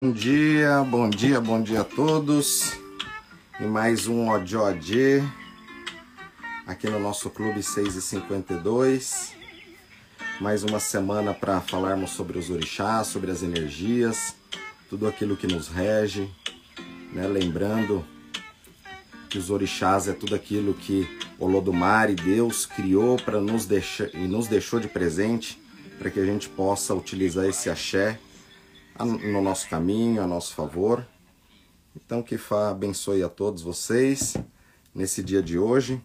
Bom dia, bom dia, bom dia a todos. E mais um OJOD aqui no nosso Clube 6 e 52. Mais uma semana para falarmos sobre os orixás, sobre as energias, tudo aquilo que nos rege. Né? Lembrando que os orixás é tudo aquilo que Olodumare, Deus, criou para nos deixar e nos deixou de presente para que a gente possa utilizar esse axé no nosso caminho, a nosso favor. Então que Fá abençoe a todos vocês nesse dia de hoje.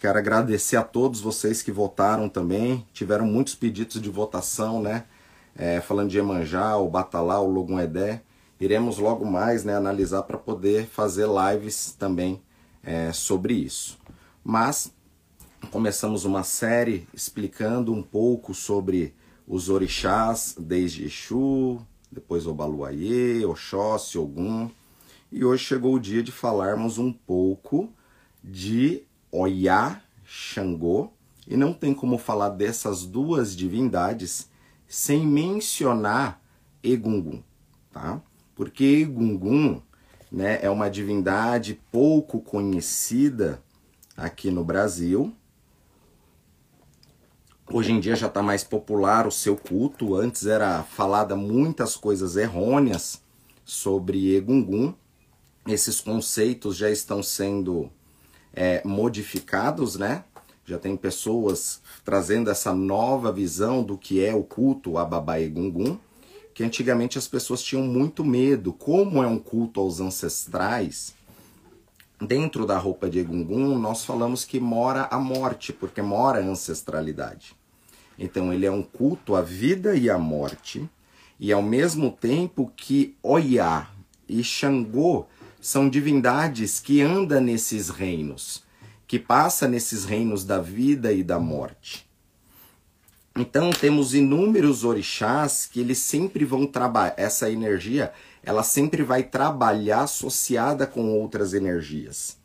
Quero agradecer a todos vocês que votaram também. Tiveram muitos pedidos de votação, né? É, falando de Emanjá, o Batalá, o Logum Edé. Iremos logo mais né, analisar para poder fazer lives também é, sobre isso. Mas começamos uma série explicando um pouco sobre os orixás, desde Exu, depois Obaluayê, Oxóssi, Ogum. E hoje chegou o dia de falarmos um pouco de Oiá, Xangô. E não tem como falar dessas duas divindades sem mencionar Egungun, tá? Porque Egungun né, é uma divindade pouco conhecida aqui no Brasil, Hoje em dia já está mais popular o seu culto. Antes era falada muitas coisas errôneas sobre Egungun. Esses conceitos já estão sendo é, modificados, né? Já tem pessoas trazendo essa nova visão do que é o culto a Babá Egungun, que antigamente as pessoas tinham muito medo. Como é um culto aos ancestrais, dentro da roupa de Egungun, nós falamos que mora a morte, porque mora a ancestralidade. Então ele é um culto à vida e à morte, e ao mesmo tempo que Oiá e Xangô são divindades que andam nesses reinos, que passa nesses reinos da vida e da morte. Então temos inúmeros orixás que eles sempre vão trabalhar, essa energia, ela sempre vai trabalhar associada com outras energias.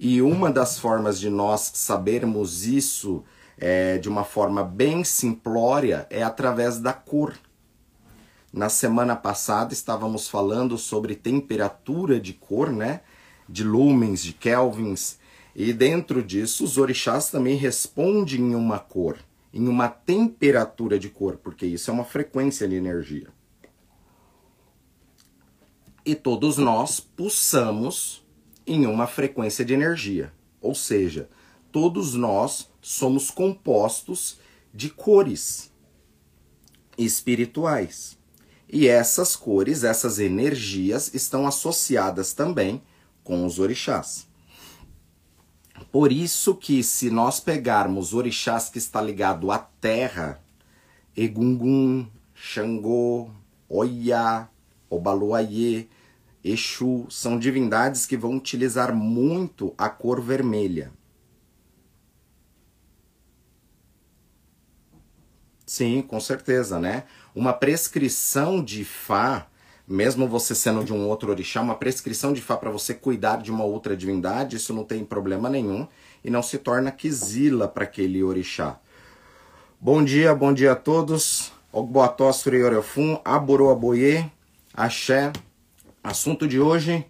E uma das formas de nós sabermos isso é, de uma forma bem simplória é através da cor. Na semana passada estávamos falando sobre temperatura de cor, né? De lumens, de kelvins, e dentro disso os orixás também respondem em uma cor, em uma temperatura de cor, porque isso é uma frequência de energia. E todos nós pulsamos em uma frequência de energia, ou seja, todos nós somos compostos de cores espirituais. E essas cores, essas energias estão associadas também com os orixás. Por isso que se nós pegarmos orixás que está ligado à terra, Egungun, Xangô, Oiá, Obaluayê, Exu, são divindades que vão utilizar muito a cor vermelha. Sim, com certeza, né? Uma prescrição de Fá, mesmo você sendo de um outro orixá, uma prescrição de Fá para você cuidar de uma outra divindade, isso não tem problema nenhum e não se torna quisila para aquele orixá. Bom dia, bom dia a todos. Ogboató Sureyoriofum, Aboro Aboye, Axé. Assunto de hoje,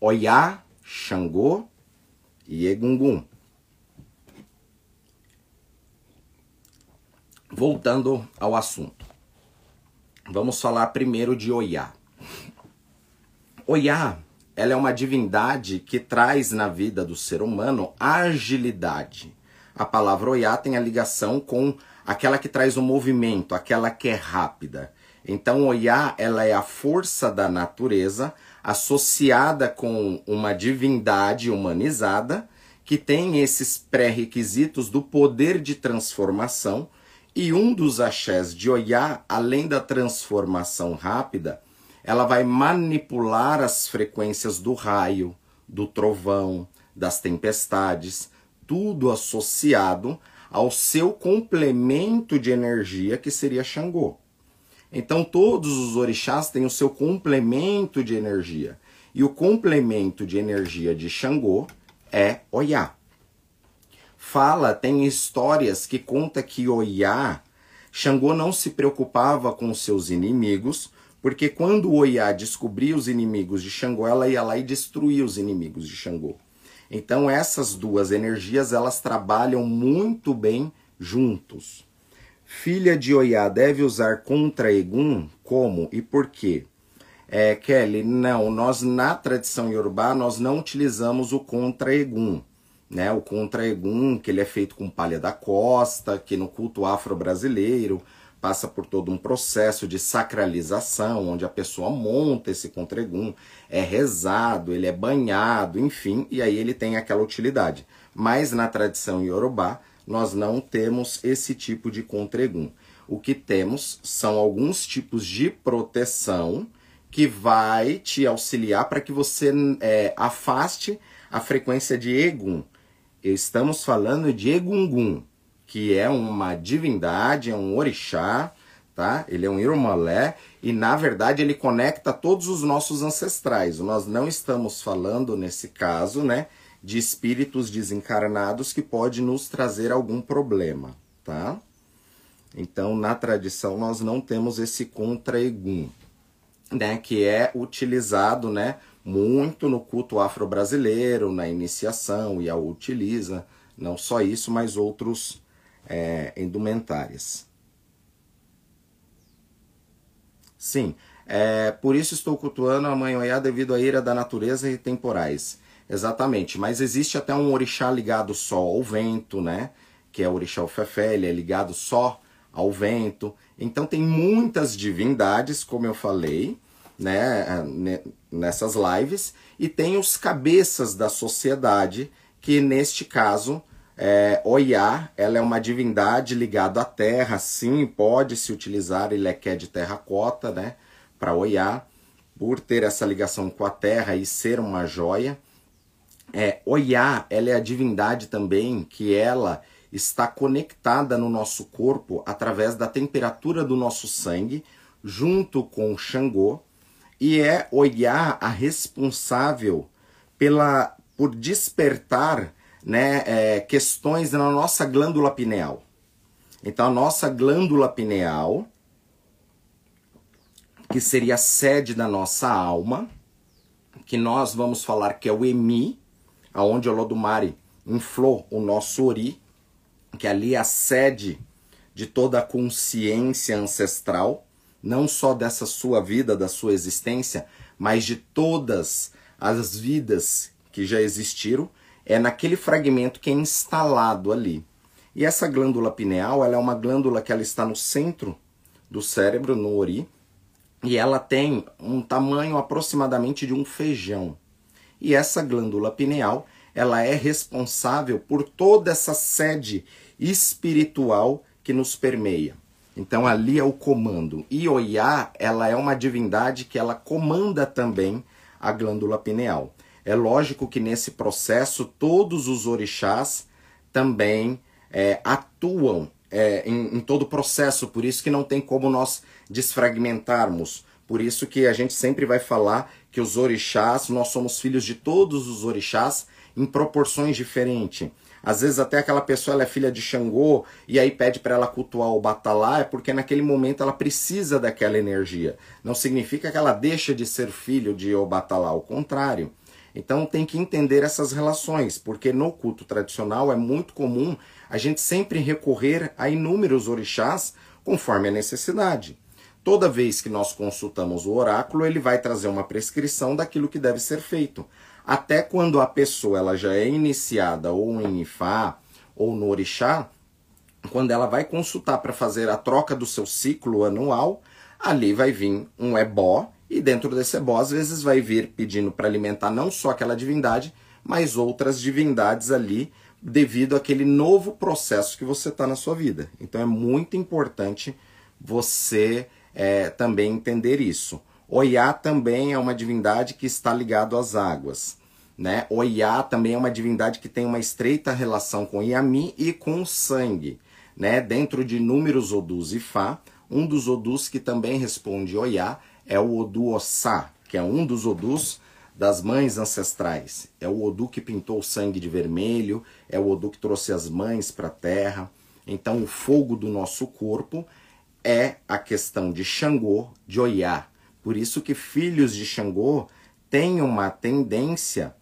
Oiá, Xangô e Egungun. Voltando ao assunto. Vamos falar primeiro de Oiá. Oiá, ela é uma divindade que traz na vida do ser humano agilidade. A palavra Oiá tem a ligação com aquela que traz o movimento, aquela que é rápida. Então, Oiá, ela é a força da natureza associada com uma divindade humanizada que tem esses pré-requisitos do poder de transformação e um dos axés de Oiá, além da transformação rápida, ela vai manipular as frequências do raio, do trovão, das tempestades, tudo associado ao seu complemento de energia que seria Xangô. Então todos os orixás têm o seu complemento de energia. E o complemento de energia de Xangô é Oiá fala, tem histórias que conta que Oiá, Xangô não se preocupava com seus inimigos, Porque quando Oiá descobria os inimigos de Xangô, ela ia lá e destruía os inimigos de Xangô. Então essas duas energias elas trabalham muito bem juntos. Filha de Oiá deve usar contra Egum? Como e por quê? É, Kelly, não, nós na tradição Yorubá nós não utilizamos o contra Egum. Né, o contra Egum, que ele é feito com palha da costa, que no culto afro-brasileiro passa por todo um processo de sacralização, onde a pessoa monta esse contregum, é rezado, ele é banhado, enfim, e aí ele tem aquela utilidade. Mas na tradição iorubá, nós não temos esse tipo de contregum. O que temos são alguns tipos de proteção que vai te auxiliar para que você é, afaste a frequência de egum. Estamos falando de egungun, que é uma divindade, é um orixá, tá? Ele é um irmãlé e na verdade ele conecta todos os nossos ancestrais. Nós não estamos falando nesse caso, né, de espíritos desencarnados que pode nos trazer algum problema, tá? Então, na tradição nós não temos esse contra-egum, né, que é utilizado, né, muito no culto afro-brasileiro, na iniciação e a utiliza, não só isso, mas outros é, indumentárias. Sim, é, por isso estou cultuando a Mãe Oiá devido à ira da natureza e temporais. Exatamente, mas existe até um orixá ligado só ao vento, né? Que é o orixá Ofefé, ele é ligado só ao vento. Então tem muitas divindades, como eu falei, né, nessas lives, e tem os cabeças da sociedade, que neste caso é, Oiá, ela é uma divindade ligada à terra, sim, pode se utilizar Ilequé de terracota, né, para Oiá, por ter essa ligação com a terra e ser uma joia. É, Oiá, ela é a divindade também que ela está conectada no nosso corpo através da temperatura do nosso sangue, junto com Xangô, e é Oiá a responsável pela por despertar né, é, questões na nossa glândula pineal. Então, a nossa glândula pineal, que seria a sede da nossa alma, que nós vamos falar que é o Emi, aonde o Lodumare inflou o nosso Ori, que ali é a sede de toda a consciência ancestral, não só dessa sua vida, da sua existência, mas de todas as vidas que já existiram é naquele fragmento que é instalado ali. E essa glândula pineal, ela é uma glândula que ela está no centro do cérebro, no ori, e ela tem um tamanho aproximadamente de um feijão. E essa glândula pineal, ela é responsável por toda essa sede espiritual que nos permeia. Então ali é o comando. E Oiá, ela é uma divindade que ela comanda também a glândula pineal. É lógico que nesse processo todos os orixás também é, atuam é, em, em, todo o processo, por isso que não tem como nós desfragmentarmos. Por isso que a gente sempre vai falar que os orixás, nós somos filhos de todos os orixás em proporções diferentes. Às vezes até aquela pessoa ela é filha de Xangô e aí pede para ela cultuar o Batalá, é porque naquele momento ela precisa daquela energia. Não significa que ela deixa de ser filho de Obatalá, ao contrário. Então tem que entender essas relações, porque no culto tradicional é muito comum a gente sempre recorrer a inúmeros orixás conforme a necessidade. Toda vez que nós consultamos o oráculo, ele vai trazer uma prescrição daquilo que deve ser feito. Até quando a pessoa ela já é iniciada ou em Ifá ou no orixá, quando ela vai consultar para fazer a troca do seu ciclo anual, ali vai vir um ebó e dentro desse ebó, às vezes, vai vir pedindo para alimentar não só aquela divindade, mas outras divindades ali, devido àquele novo processo que você está na sua vida. Então é muito importante você é, também entender isso. Oiá também é uma divindade que está ligado às águas. Né? Oiá também é uma divindade que tem uma estreita relação com Yami e com o sangue. Né? Dentro de inúmeros Odus e Fá, um dos Odus que também responde Oiá é o Odu Ossá, que é um dos Odus das mães ancestrais. É o Odu que pintou o sangue de vermelho, é o Odu que trouxe as mães para a terra. Então, o fogo do nosso corpo é a questão de Xangô, de Oiá. Por isso que filhos de Xangô têm uma tendência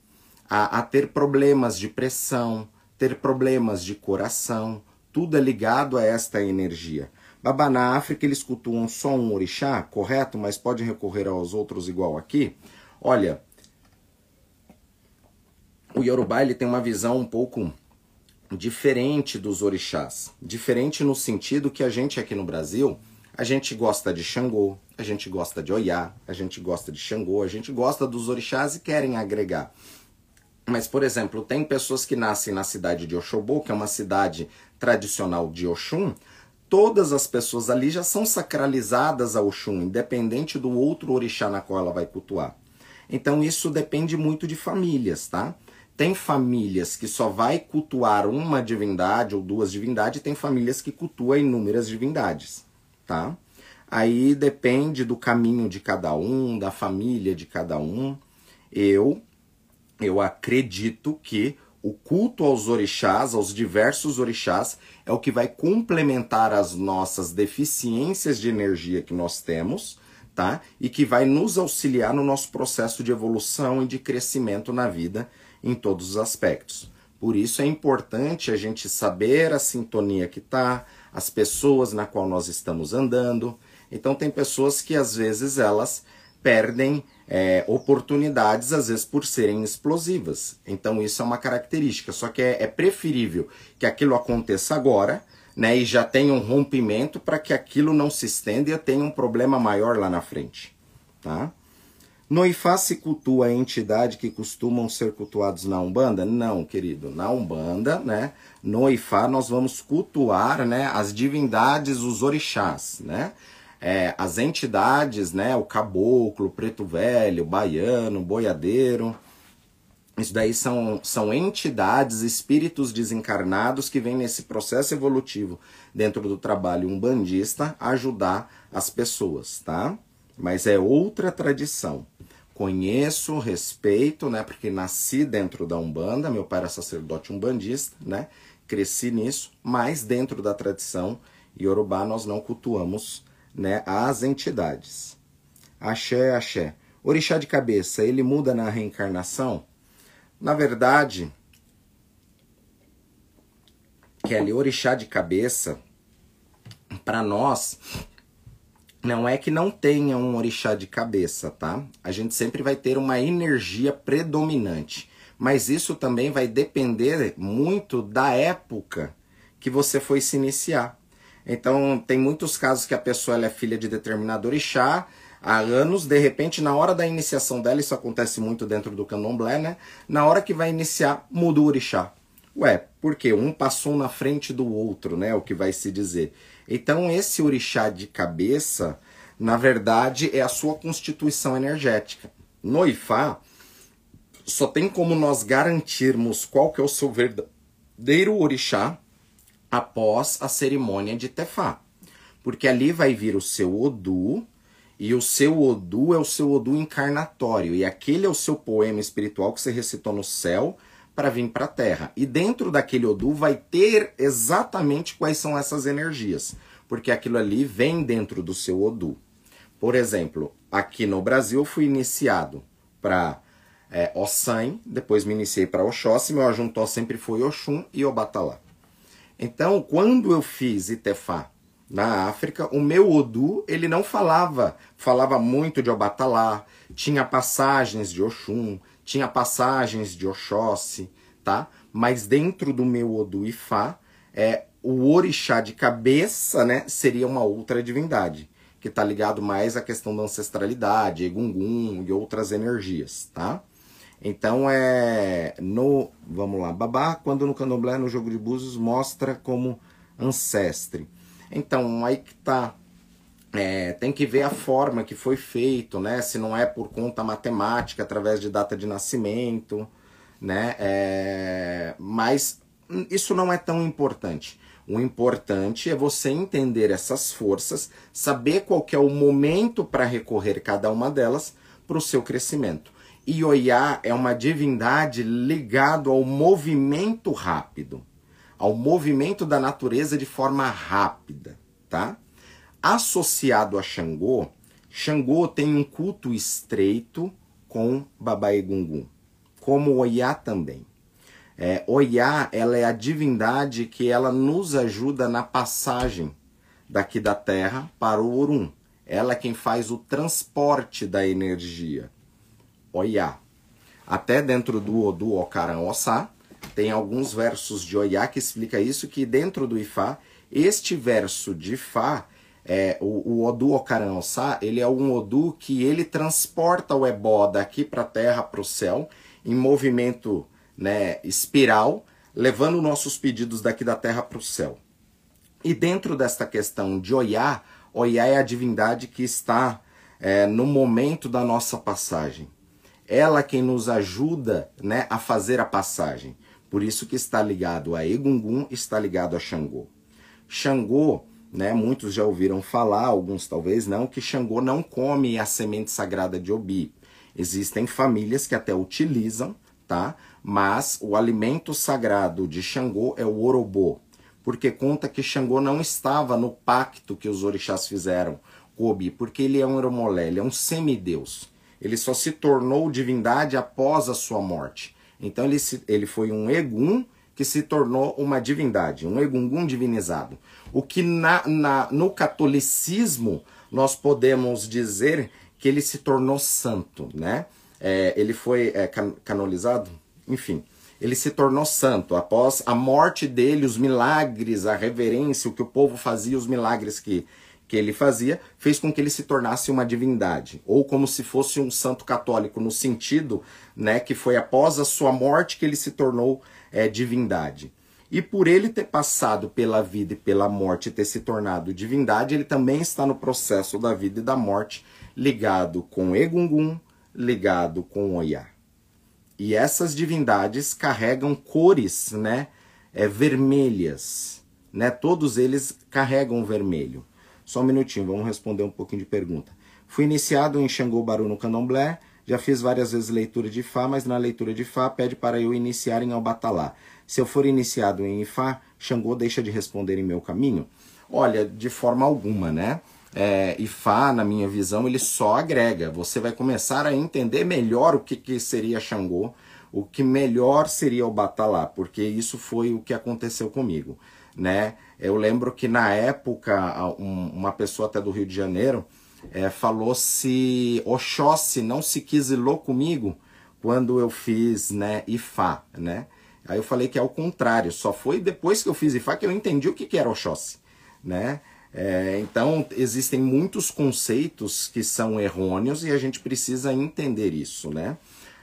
a, a ter problemas de pressão, ter problemas de coração, tudo é ligado a esta energia. Babá, na África eles cultuam só um orixá, correto? Mas pode recorrer aos outros igual aqui? Olha, o Yorubá ele tem uma visão um pouco diferente dos orixás. Diferente no sentido que a gente aqui no Brasil, a gente gosta de Xangô, a gente gosta de Oiá, a gente gosta de Xangô, a gente gosta dos orixás e querem agregar. Mas, por exemplo, tem pessoas que nascem na cidade de Oxobô, que é uma cidade tradicional de Oxum, todas as pessoas ali já são sacralizadas a Oxum, independente do outro orixá na qual ela vai cultuar. Então isso depende muito de famílias, tá? Tem famílias que só vai cultuar uma divindade ou duas divindades, e tem famílias que cultuam inúmeras divindades, tá? Aí depende do caminho de cada um, da família de cada um. Eu eu acredito que o culto aos orixás, aos diversos orixás, é o que vai complementar as nossas deficiências de energia que nós temos, tá? E que vai nos auxiliar no nosso processo de evolução e de crescimento na vida em todos os aspectos. Por isso é importante a gente saber a sintonia que tá, as pessoas na qual nós estamos andando. Então tem pessoas que às vezes elas perdem é, oportunidades, às vezes por serem explosivas. Então isso é uma característica. Só que é, é preferível que aquilo aconteça agora, né, e já tenha um rompimento para que aquilo não se estenda e tenha um problema maior lá na frente. Tá? No Ifá se cultua a entidade que costumam ser cultuados na Umbanda? Não, querido. Na Umbanda, né, no Ifá nós vamos cultuar né, as divindades, os orixás, né? É, as entidades, né, o caboclo, o preto velho, o baiano, o boiadeiro, isso daí são, são entidades, espíritos desencarnados que vêm nesse processo evolutivo dentro do trabalho umbandista ajudar as pessoas, tá? Mas é outra tradição. Conheço, respeito, né? Porque nasci dentro da Umbanda, meu pai era sacerdote umbandista, né? Cresci nisso, mas dentro da tradição Yorubá nós não cultuamos né, às entidades. Axé, axé. Orixá de cabeça, ele muda na reencarnação? Na verdade, Kelly, orixá de cabeça, para nós, não é que não tenha um orixá de cabeça, tá? A gente sempre vai ter uma energia predominante. Mas isso também vai depender muito da época que você foi se iniciar. Então, tem muitos casos que a pessoa é filha de determinado orixá, há anos, de repente, na hora da iniciação dela, isso acontece muito dentro do candomblé, né? Na hora que vai iniciar, muda o orixá. Ué, por quê? Um passou na frente do outro, né? O que vai se dizer. Então, esse orixá de cabeça, na verdade, é a sua constituição energética. No Ifá, só tem como nós garantirmos qual que é o seu verdadeiro orixá após a cerimônia de Tefá. Porque ali vai vir o seu Odu, e o seu Odu é o seu Odu encarnatório, e aquele é o seu poema espiritual que você recitou no céu para vir para a terra. E dentro daquele Odu vai ter exatamente quais são essas energias, porque aquilo ali vem dentro do seu Odu. Por exemplo, aqui no Brasil eu fui iniciado para é, Ossan, depois me iniciei para Oxóssi, meu ajuntó sempre foi Oxum e Obatalá. Então, quando eu fiz Itefá na África, o meu Odu, ele não falava, falava muito de Obatalá, tinha passagens de Oxum, tinha passagens de Oxóssi, tá? Mas dentro do meu Odu Ifá, é, o orixá de cabeça, né, seria uma outra divindade, que está ligado mais à questão da ancestralidade, Egungun e outras energias, tá? Então é no, vamos lá, babá quando no candomblé no jogo de búzios mostra como ancestre. Então aí que tá, é, tem que ver a forma que foi feito, né? Se não é por conta matemática através de data de nascimento, né? É, mas isso não é tão importante. O importante é você entender essas forças, saber qual é o momento para recorrer cada uma delas para o seu crescimento. Ioiá é uma divindade ligado ao movimento rápido, ao movimento da natureza de forma rápida, tá? Associado a Xangô, Xangô tem um culto estreito com Babá Egungun, como Oiá também. É, Oiá, ela é a divindade que ela nos ajuda na passagem daqui da Terra para o Orum. Ela é quem faz o transporte da energia. Oiá. Até dentro do Odu Okaran Ossá, tem alguns versos de Oiá que explica isso, que dentro do Ifá, este verso de Fá é, o, o Odu Okaran Ossá, ele é um Odu que ele transporta o ebó daqui para a terra, para o céu, em movimento né, espiral, levando nossos pedidos daqui da terra para o céu. E dentro desta questão de Oiá, Oiá é a divindade que está é, no momento da nossa passagem. Ela quem nos ajuda né, a fazer a passagem. Por isso que está ligado a Egungun, está ligado a Xangô. Xangô né? Muitos já ouviram falar, alguns talvez não, que Xangô não come a semente sagrada de Obi. Existem famílias que até utilizam, tá? Mas o alimento sagrado de Xangô é o orobô, porque conta que Xangô não estava no pacto que os orixás fizeram com Obi, porque ele é um eromolé, ele é um semideus. Ele só se tornou divindade após a sua morte. Então ele, se, ele foi um Egum que se tornou uma divindade, um Egungun divinizado. O que na, na, no catolicismo nós podemos dizer que ele se tornou santo, né? É, ele foi é, can, canonizado, enfim, ele se tornou santo após a morte dele, os milagres, a reverência, o que o povo fazia, os milagres que, que ele fazia, fez com que ele se tornasse uma divindade, ou como se fosse um santo católico, no sentido né, que foi após a sua morte que ele se tornou é, divindade. E por ele ter passado pela vida e pela morte e ter se tornado divindade, ele também está no processo da vida e da morte ligado com Egungun, ligado com Oiá. E essas divindades carregam cores, né, é, vermelhas, né? Todos eles carregam vermelho. Só um minutinho, vamos responder um pouquinho de pergunta. Fui iniciado em Xangô Baru no Candomblé, já fiz várias vezes leitura de Fá, mas na leitura de Fá pede para eu iniciar em Albatalá. Se eu for iniciado em Ifá, Xangô deixa de responder em meu caminho? Olha, de forma alguma, né? É, Ifá, na minha visão, ele só agrega. Você vai começar a entender melhor o que, que seria Xangô, o que melhor seria o Batalá, porque isso foi o que aconteceu comigo, né? Eu lembro que na época, uma pessoa até do Rio de Janeiro, é, falou se Oxóssi não se quisilou comigo quando eu fiz né, Ifá, né? Aí eu falei que é o contrário, só foi depois que eu fiz Ifá que eu entendi o que, que era Oxóssi, né? É, então existem muitos conceitos que são errôneos e a gente precisa entender isso, né?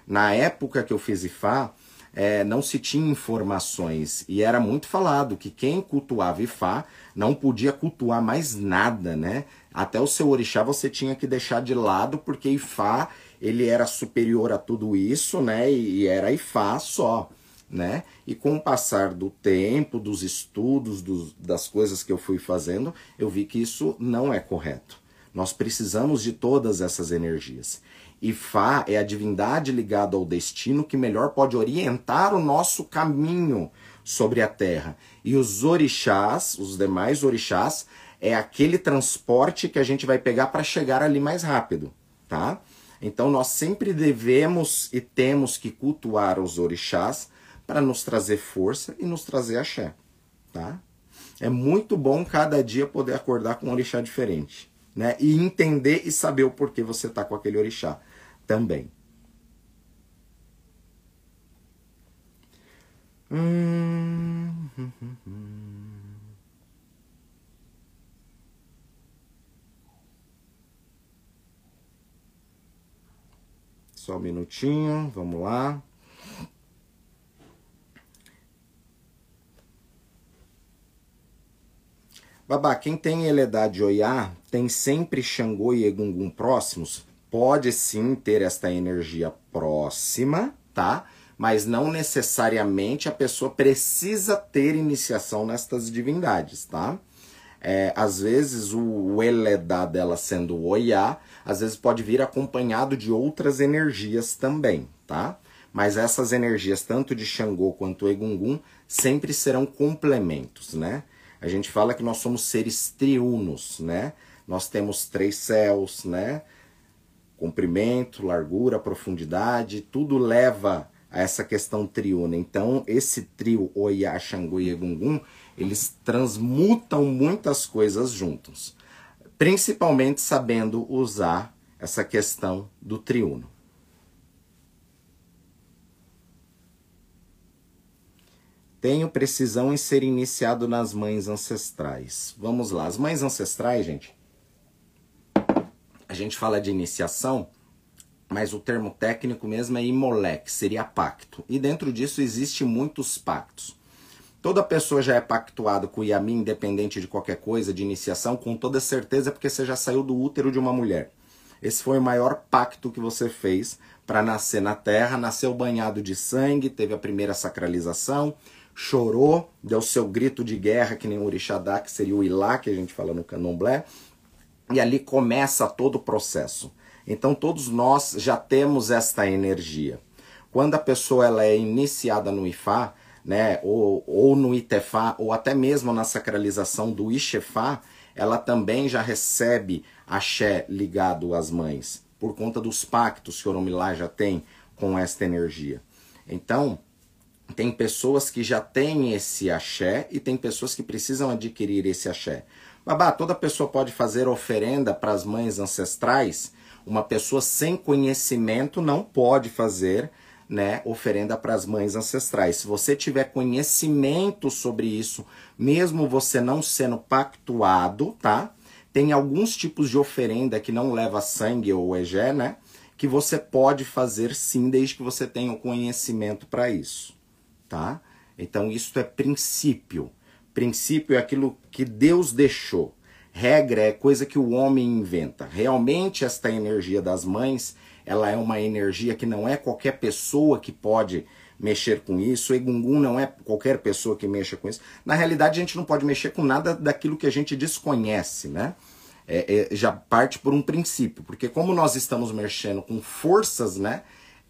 Na época que eu fiz Ifá, é, não se tinha informações e era muito falado que quem cultuava Ifá não podia cultuar mais nada, né? Até o seu orixá você tinha que deixar de lado porque Ifá ele era superior a tudo isso, né? E era Ifá só, né? E com o passar do tempo, dos estudos, dos, das coisas que eu fui fazendo, eu vi que isso não é correto. Nós precisamos de todas essas energias. Ifá é a divindade ligada ao destino que melhor pode orientar o nosso caminho sobre a terra. E os orixás, os demais orixás, é aquele transporte que a gente vai pegar para chegar ali mais rápido, tá? Então nós sempre devemos e temos que cultuar os orixás para nos trazer força e nos trazer axé, tá? É muito bom cada dia poder acordar com um orixá diferente, né? E entender e saber o porquê você tá com aquele orixá também. Hum, hum, hum, hum. Só um minutinho, vamos lá. Babá, quem tem Eledade Oiá tem sempre Xangô e Egungun próximos? Pode sim ter esta energia próxima, tá? Mas não necessariamente a pessoa precisa ter iniciação nestas divindades, tá? É, às vezes o, o Eledá dela sendo o Oiá, às vezes pode vir acompanhado de outras energias também, tá? Mas essas energias, tanto de Xangô quanto Egungun, sempre serão complementos, né? A gente fala que nós somos seres triunos, né? nós temos três céus, né? Comprimento, largura, profundidade, tudo leva a essa questão triuna. Então, esse trio Oiá, Xangô e Egungun, eles transmutam muitas coisas juntos, principalmente sabendo usar essa questão do triuno. Tenho precisão em ser iniciado nas mães ancestrais. Vamos lá, as mães ancestrais, gente. A gente fala de iniciação, mas o termo técnico mesmo é imolec, seria pacto. E dentro disso existe muitos pactos. Toda pessoa já é pactuado com o Yamin, independente de qualquer coisa, de iniciação, com toda certeza, porque você já saiu do útero de uma mulher. Esse foi o maior pacto que você fez para nascer na terra, nasceu banhado de sangue, teve a primeira sacralização, chorou, deu seu grito de guerra, que nem o Orixadá, que seria o Ilá, que a gente fala no candomblé, e ali começa todo o processo. Então todos nós já temos esta energia. Quando a pessoa ela é iniciada no Ifá, né, ou, ou no Itefá, ou até mesmo na sacralização do Ixefá, ela também já recebe axé ligado às mães, por conta dos pactos que o Oromilá já tem com esta energia. Então, tem pessoas que já têm esse axé e tem pessoas que precisam adquirir esse axé. Babá, toda pessoa pode fazer oferenda para as mães ancestrais? Uma pessoa sem conhecimento não pode fazer né, oferenda para as mães ancestrais. Se você tiver conhecimento sobre isso, mesmo você não sendo pactuado, tá? Tem alguns tipos de oferenda que não leva sangue ou egé, né? Que você pode fazer sim, desde que você tenha o conhecimento para isso tá? Então isso é princípio. Princípio é aquilo que Deus deixou. Regra é coisa que o homem inventa. Realmente esta energia das mães, ela é uma energia que não é qualquer pessoa que pode mexer com isso. Egungun não é qualquer pessoa que mexa com isso. Na realidade, a gente não pode mexer com nada daquilo que a gente desconhece, né? É, é, já parte por um princípio, porque como nós estamos mexendo com forças, né?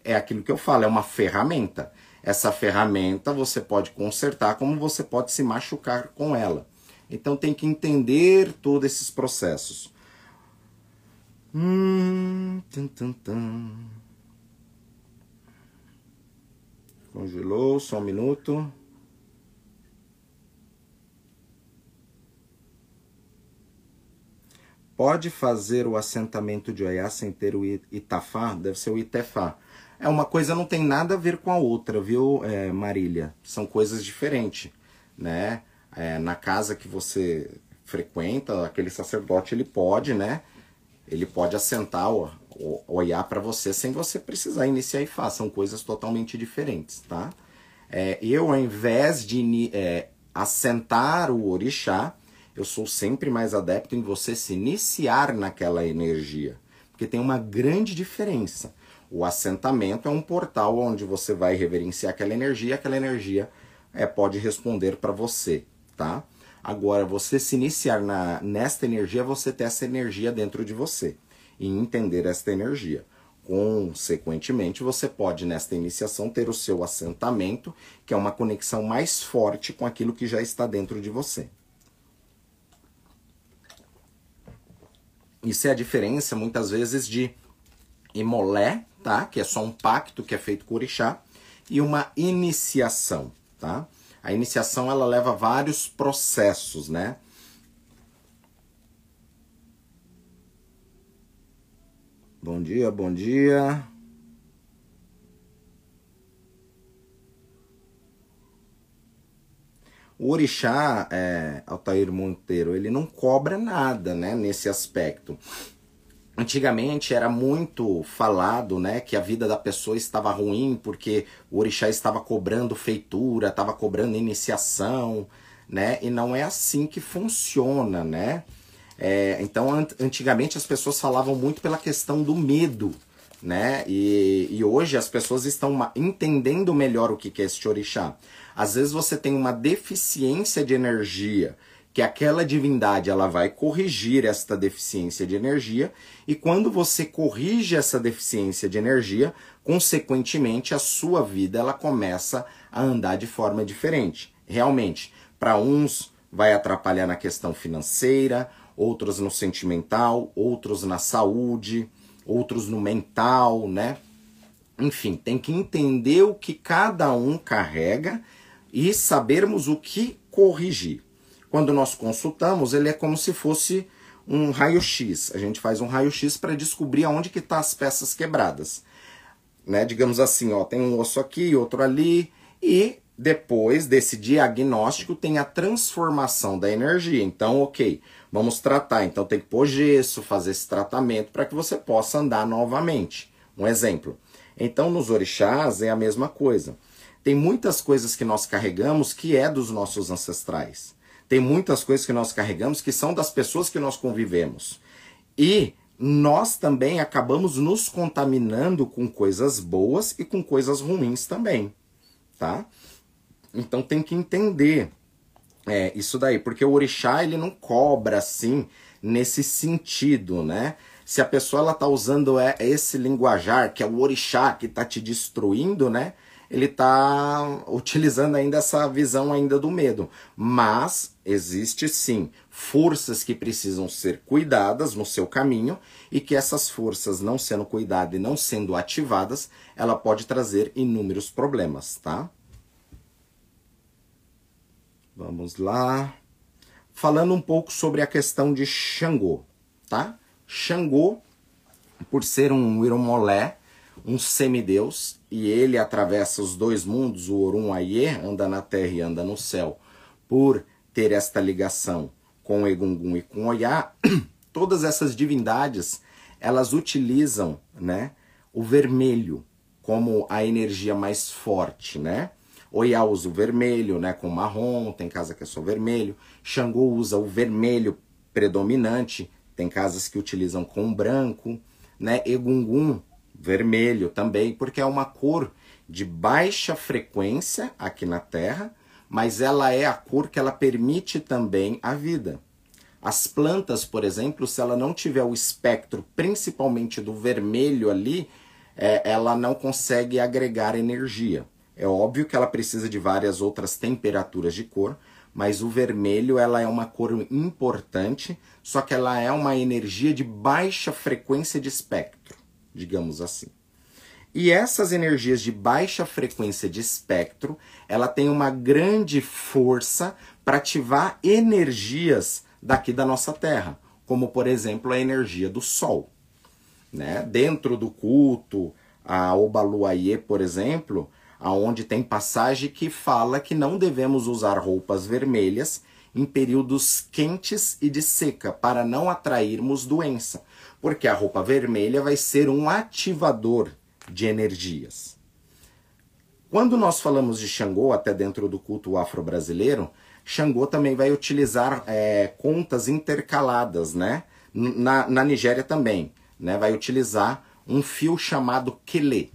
É aquilo que eu falo, é uma ferramenta. Essa ferramenta você pode consertar, como você pode se machucar com ela. Então tem que entender todos esses processos. Hum, tum, tum, tum. Congelou, só um minuto. Pode fazer o assentamento de Oiá sem ter o Itafá? Deve ser o Itefá. É, uma coisa não tem nada a ver com a outra, viu, é, Marília? São coisas diferentes, né? É, na casa que você frequenta, aquele sacerdote, ele pode, né? Ele pode assentar, ó, olhar para você sem você precisar iniciar e fazer. São coisas totalmente diferentes, tá? É, eu, ao invés de é, assentar o orixá, eu sou sempre mais adepto em você se iniciar naquela energia. Porque tem uma grande diferença. O assentamento é um portal onde você vai reverenciar aquela energia, aquela energia é, pode responder para você, tá? Agora, você se iniciar na, nesta energia, você ter essa energia dentro de você e entender esta energia. Consequentemente, você pode, nesta iniciação, ter o seu assentamento, que é uma conexão mais forte com aquilo que já está dentro de você. Isso é a diferença, muitas vezes, de imolé, tá? Que é só um pacto que é feito com o orixá e uma iniciação, tá? A iniciação ela leva vários processos, né? Bom dia, bom dia. O orixá, é, Altair Monteiro, ele não cobra nada, né, nesse aspecto. Antigamente era muito falado, né, que a vida da pessoa estava ruim porque o orixá estava cobrando feitura, estava cobrando iniciação, né? E não é assim que funciona, né? É, então, antigamente as pessoas falavam muito pela questão do medo, né? E, e hoje as pessoas estão entendendo melhor o que é este orixá. Às vezes você tem uma deficiência de energia que aquela divindade ela vai corrigir esta deficiência de energia e quando você corrige essa deficiência de energia, consequentemente a sua vida ela começa a andar de forma diferente. Realmente, para uns vai atrapalhar na questão financeira, outros no sentimental, outros na saúde, outros no mental, né? Enfim, tem que entender o que cada um carrega e sabermos o que corrigir. Quando nós consultamos, ele é como se fosse um raio-x. A gente faz um raio-x para descobrir aonde que tá as peças quebradas. Né? Digamos assim, ó, tem um osso aqui, outro ali, e depois desse diagnóstico tem a transformação da energia. Então, ok, vamos tratar. Então tem que pôr gesso, fazer esse tratamento para que você possa andar novamente. Um exemplo. Então, nos orixás é a mesma coisa. Tem muitas coisas que nós carregamos que é dos nossos ancestrais. Tem muitas coisas que nós carregamos que são das pessoas que nós convivemos. E nós também acabamos nos contaminando com coisas boas e com coisas ruins também, tá? Então tem que entender é, isso daí, porque o orixá ele não cobra assim nesse sentido, né? Se a pessoa ela tá usando é, esse linguajar que é o orixá que tá te destruindo, né? Ele tá utilizando ainda essa visão ainda do medo, mas existe sim forças que precisam ser cuidadas no seu caminho e que essas forças não sendo cuidadas e não sendo ativadas, ela pode trazer inúmeros problemas, tá? Vamos lá. Falando um pouco sobre a questão de Xangô, tá? Xangô, por ser um Iromolé, um semideus, e ele atravessa os dois mundos, o Orum Aie, anda na terra e anda no céu, por ter esta ligação com Egungun e com Oiá, todas essas divindades, elas utilizam, né, o vermelho como a energia mais forte, né? Oiá usa o vermelho, né, com marrom, tem casa que é só vermelho. Xangô usa o vermelho predominante, tem casas que utilizam com branco, né? Egungun, vermelho também, porque é uma cor de baixa frequência aqui na Terra, mas ela é a cor que ela permite também a vida. As plantas, por exemplo, se ela não tiver o espectro, principalmente do vermelho ali, é, ela não consegue agregar energia. É óbvio que ela precisa de várias outras temperaturas de cor, mas o vermelho ela é uma cor importante, só que ela é uma energia de baixa frequência de espectro, digamos assim. E essas energias de baixa frequência de espectro, ela tem uma grande força para ativar energias daqui da nossa Terra, como por exemplo a energia do Sol. Né? Dentro do culto, a Obaluayê, por exemplo, aonde tem passagem que fala que não devemos usar roupas vermelhas em períodos quentes e de seca para não atrairmos doença, porque a roupa vermelha vai ser um ativador de energias. Quando nós falamos de Xangô, até dentro do culto afro-brasileiro, Xangô também vai utilizar é, contas intercaladas, né? Na, na Nigéria também, né? Vai utilizar um fio chamado Kele.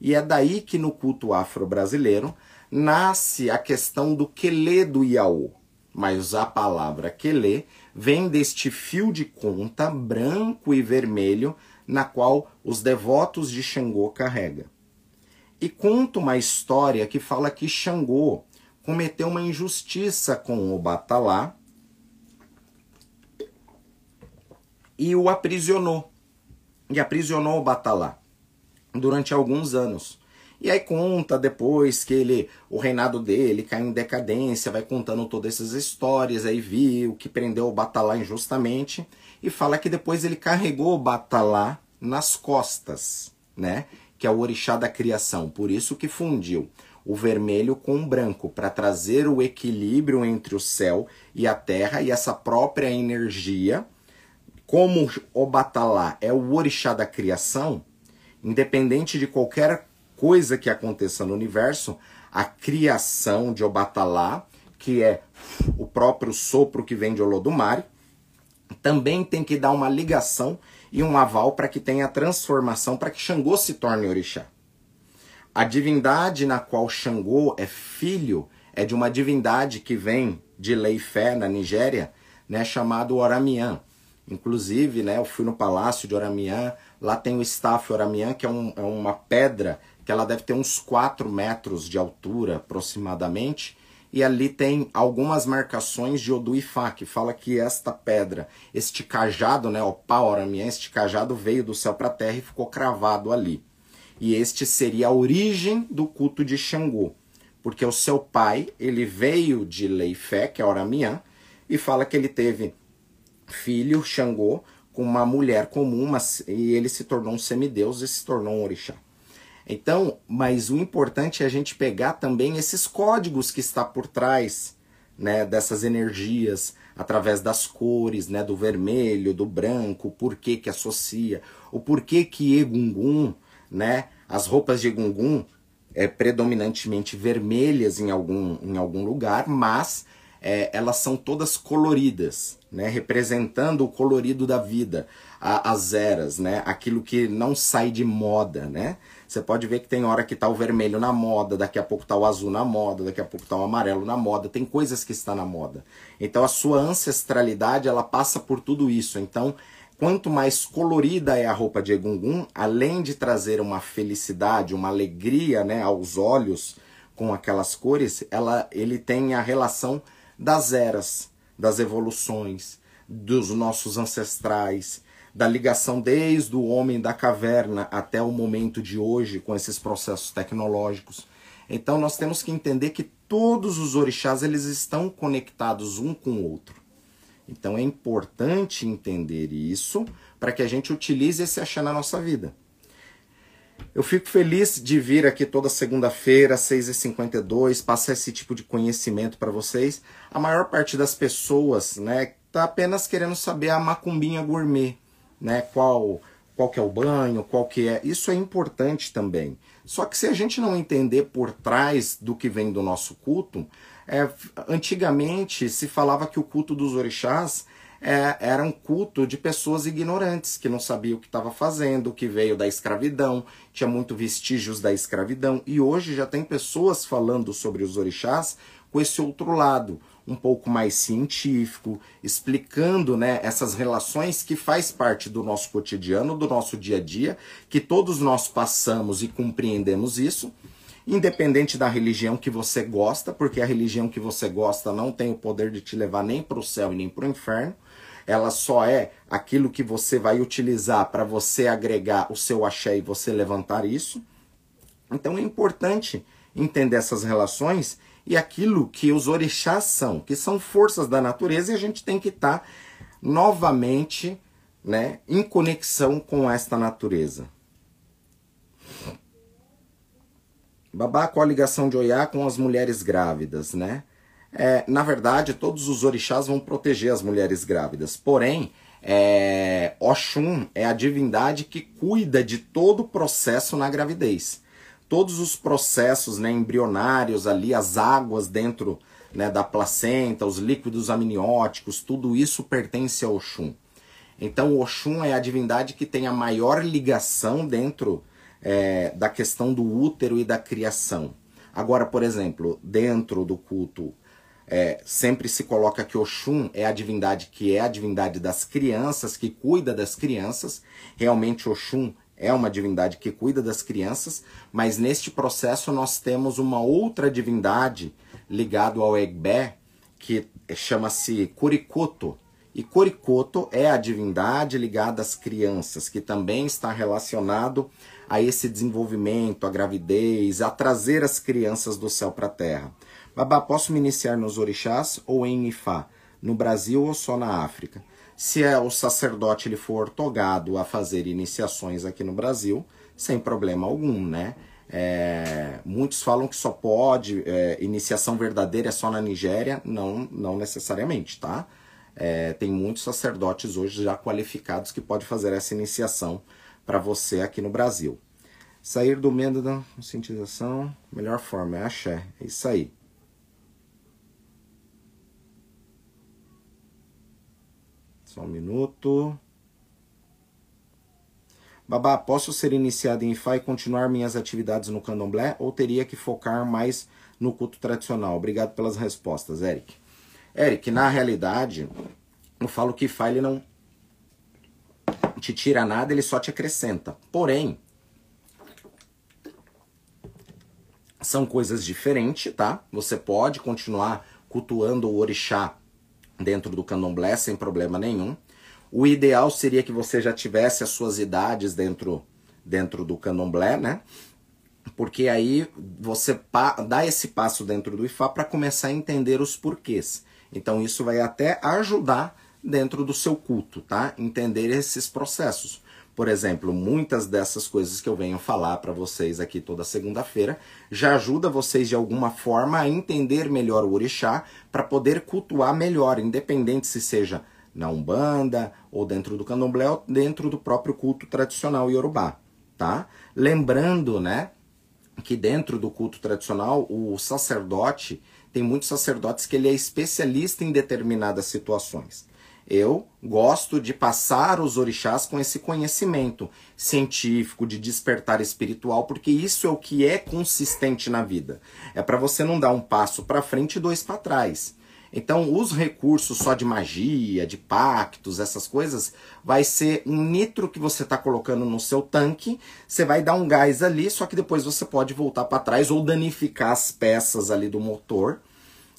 E é daí que no culto afro-brasileiro nasce a questão do quelê do Iaô. Mas a palavra quelê vem deste fio de conta branco e vermelho na qual os devotos de Xangô carregam. E conta uma história que fala que Xangô cometeu uma injustiça com o Batalá e o aprisionou. E aprisionou o Batalá durante alguns anos. E aí conta depois que ele, o reinado dele caiu em decadência, vai contando todas essas histórias, aí viu que prendeu o Batalá injustamente e fala que depois ele carregou o Batalá nas costas, né? Que é o orixá da criação, por isso que fundiu o vermelho com o branco para trazer o equilíbrio entre o céu e a terra e essa própria energia. Como o Batalá é o orixá da criação, independente de qualquer coisa que aconteça no universo, a criação de Obatalá, que é o próprio sopro que vem de Olodumare, também tem que dar uma ligação e um aval para que tenha transformação, para que Xangô se torne orixá. A divindade na qual Xangô é filho é de uma divindade que vem de Leifé, na Nigéria, né, chamado Oramian. Inclusive, né, eu fui no palácio de Oramian, lá tem o Staff Oramian, que é, um, é uma pedra que ela deve ter uns 4 metros de altura aproximadamente, e ali tem algumas marcações de Odu Ifá, que fala que esta pedra, este cajado, né, o Paoramian, este cajado veio do céu para a terra e ficou cravado ali. E este seria a origem do culto de Xangô, porque o seu pai, ele veio de Leifé, que é Oramian, e fala que ele teve filho, Xangô, com uma mulher comum, mas, e ele se tornou um semideus e se tornou um orixá. Então, mas o importante é a gente pegar também esses códigos que está por trás, né, dessas energias, através das cores, né, do vermelho, do branco, o porquê que associa, o porquê que Egungun, né, as roupas de Egungun é predominantemente vermelhas em algum, em algum lugar, mas é, elas são todas coloridas, né, representando o colorido da vida, a, as eras, né, aquilo que não sai de moda, né. Você pode ver que tem hora que tá o vermelho na moda, daqui a pouco tá o azul na moda, daqui a pouco tá o amarelo na moda, tem coisas que está na moda. Então a sua ancestralidade, ela passa por tudo isso. Então, quanto mais colorida é a roupa de Egungun, além de trazer uma felicidade, uma alegria, né, aos olhos com aquelas cores, ela ele tem a relação das eras, das evoluções, dos nossos ancestrais, da ligação desde o homem da caverna até o momento de hoje com esses processos tecnológicos. Então nós temos que entender que todos os orixás eles estão conectados um com o outro. Então é importante entender isso para que a gente utilize esse axé na nossa vida. Eu fico feliz de vir aqui toda segunda-feira, às 6h52, passar esse tipo de conhecimento para vocês. A maior parte das pessoas né, está apenas querendo saber a macumbinha gourmet né? Qual qual que é o banho, qual que é. Isso é importante também. Só que se a gente não entender por trás do que vem do nosso culto, é, antigamente se falava que o culto dos orixás é, era um culto de pessoas ignorantes, que não sabiam o que estava fazendo, que veio da escravidão, tinha muito vestígios da escravidão. E hoje já tem pessoas falando sobre os orixás com esse outro lado um pouco mais científico, explicando né, essas relações que faz parte do nosso cotidiano, do nosso dia a dia, que todos nós passamos e compreendemos isso, independente da religião que você gosta, porque a religião que você gosta não tem o poder de te levar nem para o céu e nem para o inferno. Ela só é aquilo que você vai utilizar para você agregar o seu axé e você levantar isso. Então é importante entender essas relações e aquilo que os orixás são, que são forças da natureza, e a gente tem que estar tá novamente né, em conexão com esta natureza. Babá, qual a ligação de Oiá com as mulheres grávidas, né? É, na verdade, todos os orixás vão proteger as mulheres grávidas. Porém, é, Oxum é a divindade que cuida de todo o processo na gravidez todos os processos né, embrionários ali, as águas dentro né, da placenta, os líquidos amnióticos, tudo isso pertence ao Oxum. Então o Oxum é a divindade que tem a maior ligação dentro é, da questão do útero e da criação. Agora, por exemplo, dentro do culto, é, sempre se coloca que Oxum é a divindade que é a divindade das crianças, que cuida das crianças. Realmente Oxum é uma divindade que cuida das crianças, mas neste processo nós temos uma outra divindade ligada ao Egbé, que chama-se Kurikoto. E Kurikoto é a divindade ligada às crianças, que também está relacionado a esse desenvolvimento, a gravidez, a trazer as crianças do céu para a terra. Babá, posso me iniciar nos orixás ou em Ifá? No Brasil ou só na África? Se é o sacerdote ele for togado a fazer iniciações aqui no Brasil, sem problema algum, né? É, muitos falam que só pode, é, iniciação verdadeira é só na Nigéria, não, não necessariamente, tá? É, tem muitos sacerdotes hoje já qualificados que podem fazer essa iniciação para você aqui no Brasil. Sair do medo da conscientização, melhor forma é axé, é isso aí. Só um minuto. Babá, posso ser iniciado em Ifá e continuar minhas atividades no candomblé ou teria que focar mais no culto tradicional? Obrigado pelas respostas, Eric. Eric, na realidade, eu falo que Ifá ele não te tira nada, ele só te acrescenta. Porém, são coisas diferentes, tá? Você pode continuar cultuando o orixá dentro do candomblé sem problema nenhum. O ideal seria que você já tivesse as suas idades dentro, dentro do candomblé, né? Porque aí você dá esse passo dentro do Ifá para começar a entender os porquês. Então isso vai até ajudar dentro do seu culto, tá? Entender esses processos. Por exemplo, muitas dessas coisas que eu venho falar para vocês aqui toda segunda-feira já ajuda vocês de alguma forma a entender melhor o orixá para poder cultuar melhor, independente se seja na Umbanda ou dentro do Candomblé ou dentro do próprio culto tradicional iorubá, tá? Lembrando, né, que dentro do culto tradicional o sacerdote tem muitos sacerdotes que ele é especialista em determinadas situações. Eu gosto de passar os orixás com esse conhecimento científico, de despertar espiritual, porque isso é o que é consistente na vida. É para você não dar um passo para frente e dois para trás. Então, os recursos só de magia, de pactos, essas coisas, vai ser um nitro que você está colocando no seu tanque. Você vai dar um gás ali, só que depois você pode voltar para trás ou danificar as peças ali do motor.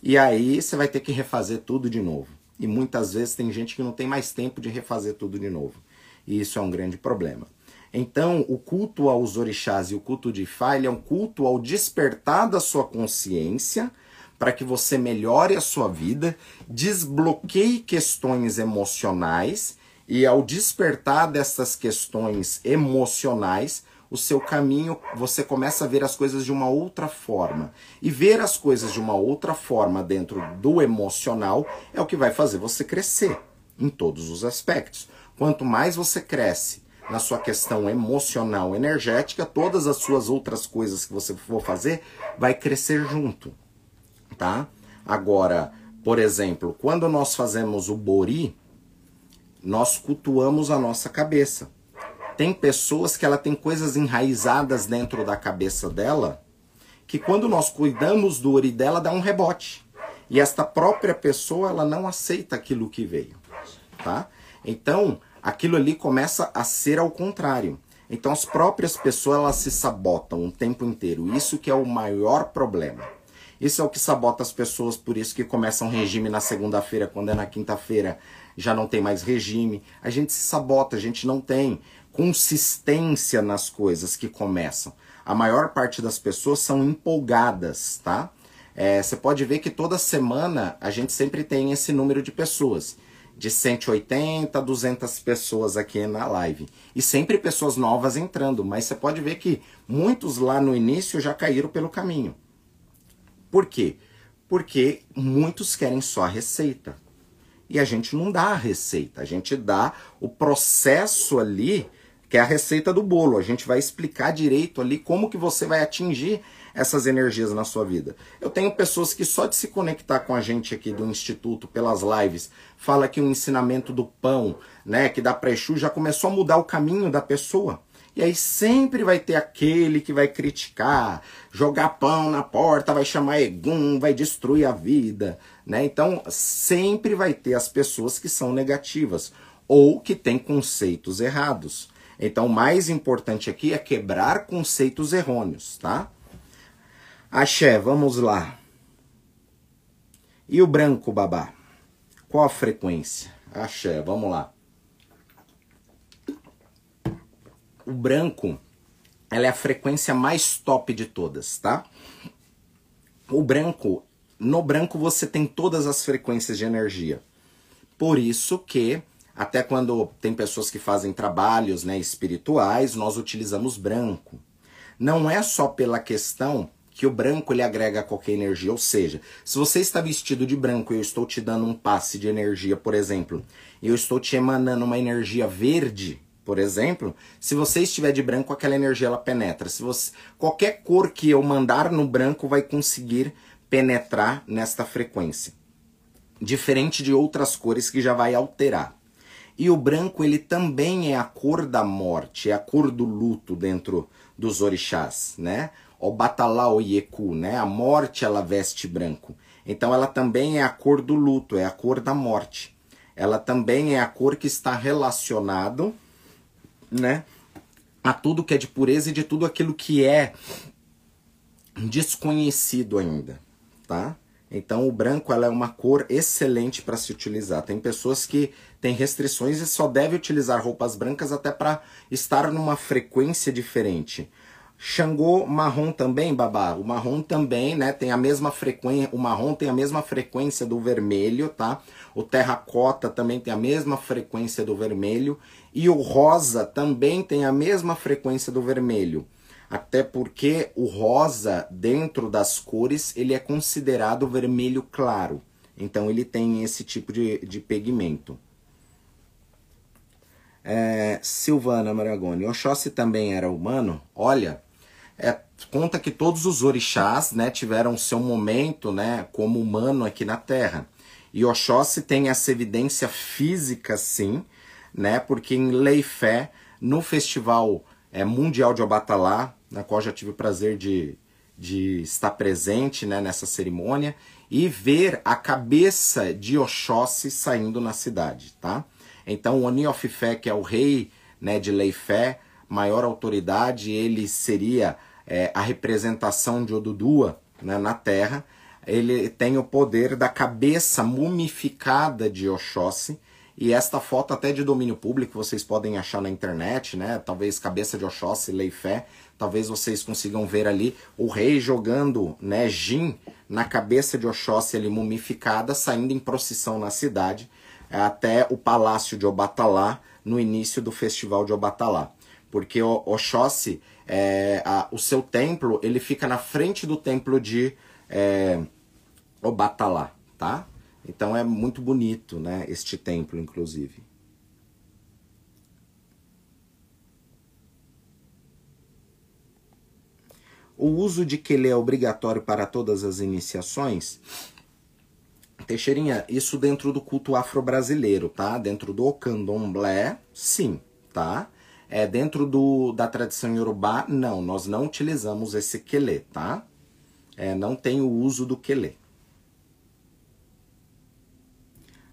E aí você vai ter que refazer tudo de novo. E muitas vezes tem gente que não tem mais tempo de refazer tudo de novo. E isso é um grande problema. Então, o culto aos orixás e o culto de Ifá, é um culto ao despertar da sua consciência para que você melhore a sua vida, desbloqueie questões emocionais e ao despertar dessas questões emocionais, o seu caminho, você começa a ver as coisas de uma outra forma. E ver as coisas de uma outra forma dentro do emocional é o que vai fazer você crescer em todos os aspectos. Quanto mais você cresce na sua questão emocional, energética, todas as suas outras coisas que você for fazer vai crescer junto, tá? Agora, por exemplo, quando nós fazemos o bori, nós cultuamos a nossa cabeça. Tem pessoas que ela tem coisas enraizadas dentro da cabeça dela, que quando nós cuidamos do ori dela dá um rebote. E esta própria pessoa ela não aceita aquilo que veio, tá? Então, aquilo ali começa a ser ao contrário. Então as próprias pessoas elas se sabotam o tempo inteiro. Isso que é o maior problema. Isso é o que sabota as pessoas, por isso que começam regime na segunda-feira, quando é na quinta-feira já não tem mais regime. A gente se sabota, a gente não tem consistência nas coisas que começam. A maior parte das pessoas são empolgadas, tá? É, você pode ver que toda semana a gente sempre tem esse número de pessoas. De 180 a 200 pessoas aqui na live. E sempre pessoas novas entrando. Mas você pode ver que muitos lá no início já caíram pelo caminho. Por quê? Porque muitos querem só a receita. E a gente não dá a receita. A gente dá o processo ali que é a receita do bolo. A gente vai explicar direito ali como que você vai atingir essas energias na sua vida. Eu tenho pessoas que só de se conectar com a gente aqui do instituto pelas lives, fala que o ensinamento do pão, né, que dá para já começou a mudar o caminho da pessoa. E aí sempre vai ter aquele que vai criticar, jogar pão na porta, vai chamar Egum, vai destruir a vida, né? Então sempre vai ter as pessoas que são negativas ou que têm conceitos errados. Então, o mais importante aqui é quebrar conceitos errôneos, tá? Axé, vamos lá. E o branco, babá? Qual a frequência? Axé, vamos lá. O branco, ela é a frequência mais top de todas, tá? O branco, no branco você tem todas as frequências de energia. Por isso que até quando tem pessoas que fazem trabalhos né, espirituais, nós utilizamos branco. Não é só pela questão que o branco ele agrega qualquer energia, ou seja, se você está vestido de branco e eu estou te dando um passe de energia, por exemplo, e eu estou te emanando uma energia verde, por exemplo, se você estiver de branco, aquela energia ela penetra. Se você qualquer cor que eu mandar no branco vai conseguir penetrar nesta frequência. Diferente de outras cores que já vai alterar. E o branco, ele também é a cor da morte, é a cor do luto dentro dos orixás, né? O Batalá Oyeku, né? A morte, ela veste branco. Então, ela também é a cor do luto, é a cor da morte. Ela também é a cor que está relacionado, né? A tudo que é de pureza e de tudo aquilo que é desconhecido ainda, tá? Então o branco ela é uma cor excelente para se utilizar. Tem pessoas que têm restrições e só deve utilizar roupas brancas até para estar numa frequência diferente. Xangô marrom também, babá. O marrom também, né? Tem a mesma frequência. O marrom tem a mesma frequência do vermelho, tá? O terracota também tem a mesma frequência do vermelho. E o rosa também tem a mesma frequência do vermelho. Até porque o rosa, dentro das cores, ele é considerado vermelho claro. Então ele tem esse tipo de, de pigmento. É, Silvana Maragoni, Oxóssi também era humano? Olha, é, conta que todos os orixás né, tiveram seu momento né, como humano aqui na Terra. E Oxóssi tem essa evidência física, sim, né, porque em Leifé, no Festival é, Mundial de Obatalá, na qual já tive o prazer de, de estar presente né, nessa cerimônia, e ver a cabeça de Oxóssi saindo na cidade. Tá? Então, Oni of Fé, que é o rei né, de Leifé, maior autoridade, ele seria é, a representação de Odudua né, na Terra. Ele tem o poder da cabeça mumificada de Oxóssi, e esta foto até de domínio público vocês podem achar na internet, né? Talvez cabeça de Oxóssi, Leifé, talvez vocês consigam ver ali o rei jogando, né, gin na cabeça de Oxóssi ali mumificada, saindo em procissão na cidade, até o palácio de Obatalá, no início do festival de Obatalá. Porque o Oxóssi, é, a, o seu templo, ele fica na frente do templo de é, Obatalá, tá? Então é muito bonito, né, este templo, inclusive. O uso de quelê é obrigatório para todas as iniciações? Teixeirinha, isso dentro do culto afro-brasileiro, tá? Dentro do candomblé, sim, tá? É dentro do, da tradição yorubá, não, nós não utilizamos esse quelê, tá? É, não tem o uso do quelê.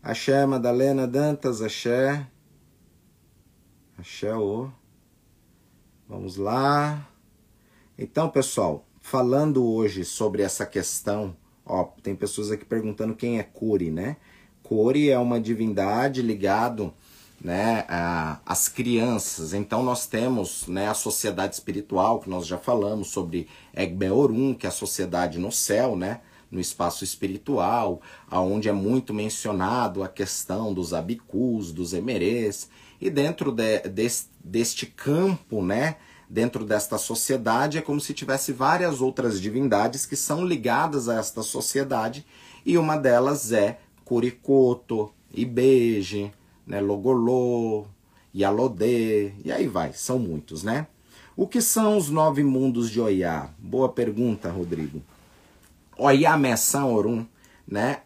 Axé, Madalena Dantas, axé. Axé, ô. Vamos lá. Então, pessoal, falando hoje sobre essa questão, ó, tem pessoas aqui perguntando quem é Curi, né? Curi é uma divindade ligado, né, às crianças. Então nós temos, né, a sociedade espiritual que nós já falamos sobre Egbe Orum, que é a sociedade no céu, né? no espaço espiritual, aonde é muito mencionado a questão dos abicus, dos emerês, e dentro de, deste campo, né, dentro desta sociedade, é como se tivesse várias outras divindades que são ligadas a esta sociedade, e uma delas é Curicoto, Ibeje, né, Logolô, Yalodê, e aí vai, são muitos, né? O que são os nove mundos de Oiá? Boa pergunta, Rodrigo. Oyamessan Orum, né?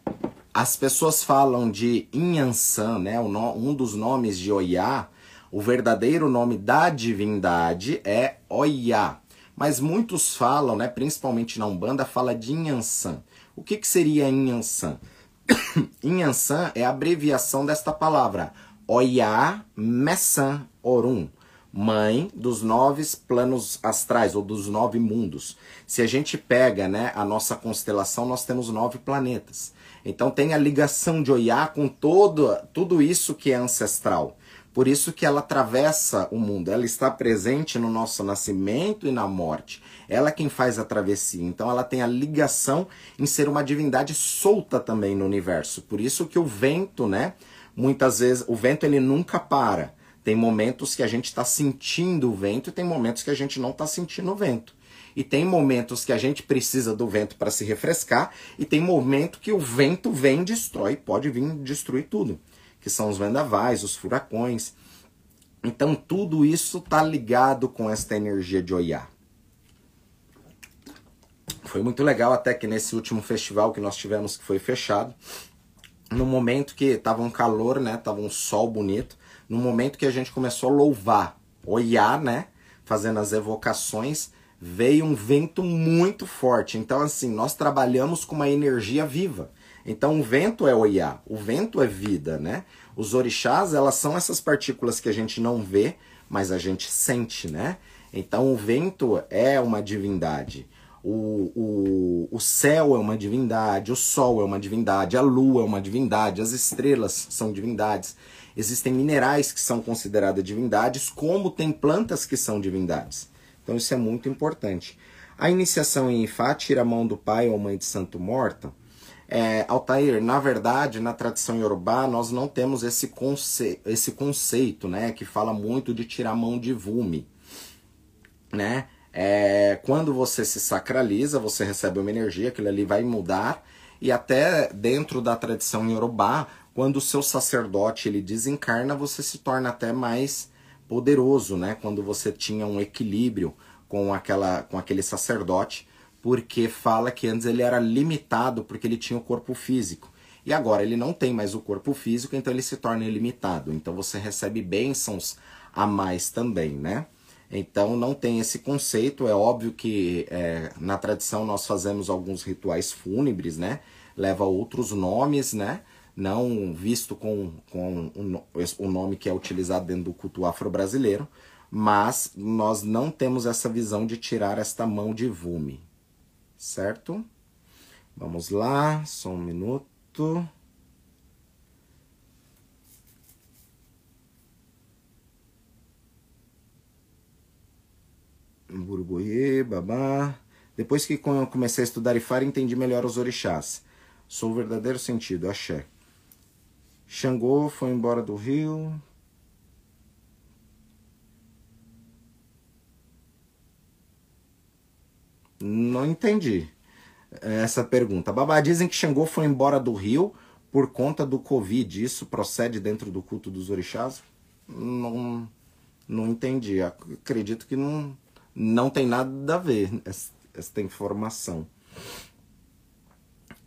As pessoas falam de Inhansan, né? Um dos nomes de Oiá, o verdadeiro nome da divindade é Oiá. Mas muitos falam, né, principalmente na Umbanda, fala de Inhansan. O que, que seria Inhansan? Inhansan é a abreviação desta palavra, Oiá Messan Orum mãe dos nove planos astrais ou dos nove mundos. Se a gente pega, né, a nossa constelação, nós temos nove planetas. Então tem a ligação de Oiá com todo tudo isso que é ancestral. Por isso que ela atravessa o mundo, ela está presente no nosso nascimento e na morte. Ela é quem faz a travessia. Então ela tem a ligação em ser uma divindade solta também no universo. Por isso que o vento, né, muitas vezes o vento ele nunca para. Tem momentos que a gente está sentindo o vento e tem momentos que a gente não está sentindo o vento. E tem momentos que a gente precisa do vento para se refrescar e tem momento que o vento vem destrói, pode vir destruir tudo, que são os vendavais, os furacões. Então tudo isso está ligado com esta energia de Oiá. Foi muito legal até que nesse último festival que nós tivemos que foi fechado, no momento que estava um calor, né, tava um sol bonito, no momento que a gente começou a louvar, olhar, né? Fazendo as evocações, veio um vento muito forte. Então, assim, nós trabalhamos com uma energia viva. Então, o vento é olhar, o vento é vida, né? Os orixás, elas são essas partículas que a gente não vê, mas a gente sente, né? Então, o vento é uma divindade. o, o, o céu é uma divindade, o sol é uma divindade, a lua é uma divindade, as estrelas são divindades. Existem minerais que são consideradas divindades, como tem plantas que são divindades. Então isso é muito importante. A iniciação em Ifá tira a mão do pai ou mãe de santo morta. É, Altair, na verdade, na tradição iorubá, nós não temos esse, conce esse conceito, né, que fala muito de tirar mão de vume, né? É, quando você se sacraliza, você recebe uma energia, aquilo ali vai mudar, e até dentro da tradição iorubá, quando o seu sacerdote ele desencarna, você se torna até mais poderoso, né? Quando você tinha um equilíbrio com, aquela, com aquele sacerdote, porque fala que antes ele era limitado porque ele tinha o corpo físico. E agora ele não tem mais o corpo físico, então ele se torna ilimitado. Então você recebe bênçãos a mais também, né? Então não tem esse conceito. É óbvio que é, na tradição nós fazemos alguns rituais fúnebres, né? Leva outros nomes, né? Não visto com, com o nome que é utilizado dentro do culto afro-brasileiro, mas nós não temos essa visão de tirar esta mão de vume, certo? Vamos lá, só um minuto. Burugoye, babá. Depois que comecei a estudar Ifara, entendi melhor os orixás. Sou o verdadeiro sentido, axé. Xangô foi embora do rio, Não entendi essa pergunta. Babá, dizem que Xangô foi embora do Rio por conta do Covid. Isso procede dentro do culto dos orixás? Não, não entendi. Acredito que não, não tem nada a ver essa informação.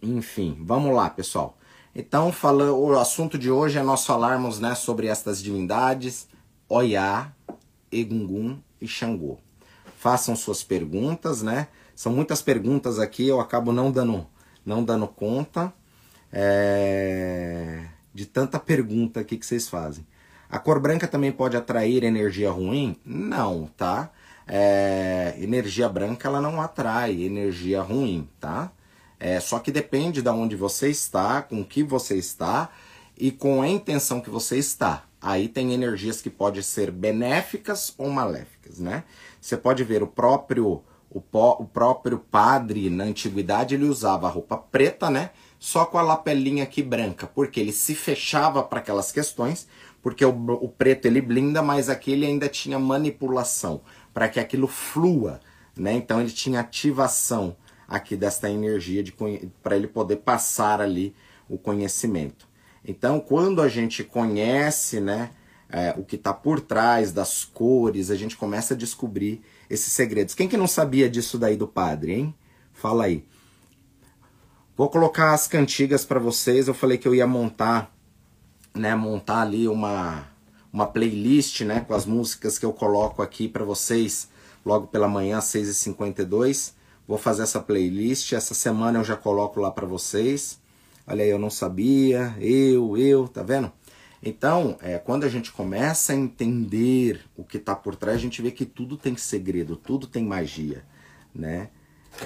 Enfim, vamos lá, pessoal. Então, fala, o assunto de hoje é nós falarmos né, sobre estas divindades, Oiá, Egungun e Xangô. Façam suas perguntas, né? São muitas perguntas aqui, eu acabo não dando, não dando conta é, de tanta pergunta aqui que vocês fazem. A cor branca também pode atrair energia ruim? Não, tá? É, energia branca ela não atrai energia ruim, tá? É, só que depende de onde você está, com que você está e com a intenção que você está. Aí tem energias que podem ser benéficas ou maléficas, né? Você pode ver o próprio o, o próprio padre na antiguidade ele usava a roupa preta, né? Só com a lapelinha aqui branca, porque ele se fechava para aquelas questões, porque o, o preto ele blinda, mas aqui ele ainda tinha manipulação para que aquilo flua, né? Então ele tinha ativação aqui desta energia de para ele poder passar ali o conhecimento. Então, quando a gente conhece, né, é, o que está por trás das cores, a gente começa a descobrir esses segredos. Quem que não sabia disso daí do padre, hein? Fala aí. Vou colocar as cantigas para vocês. Eu falei que eu ia montar, né, montar ali uma uma playlist, né, com as músicas que eu coloco aqui para vocês logo pela manhã, 6h52. Vou fazer essa playlist. Essa semana eu já coloco lá para vocês. Olha aí, eu não sabia. Eu, eu, tá vendo? Então, é, quando a gente começa a entender o que está por trás, a gente vê que tudo tem segredo, tudo tem magia, né?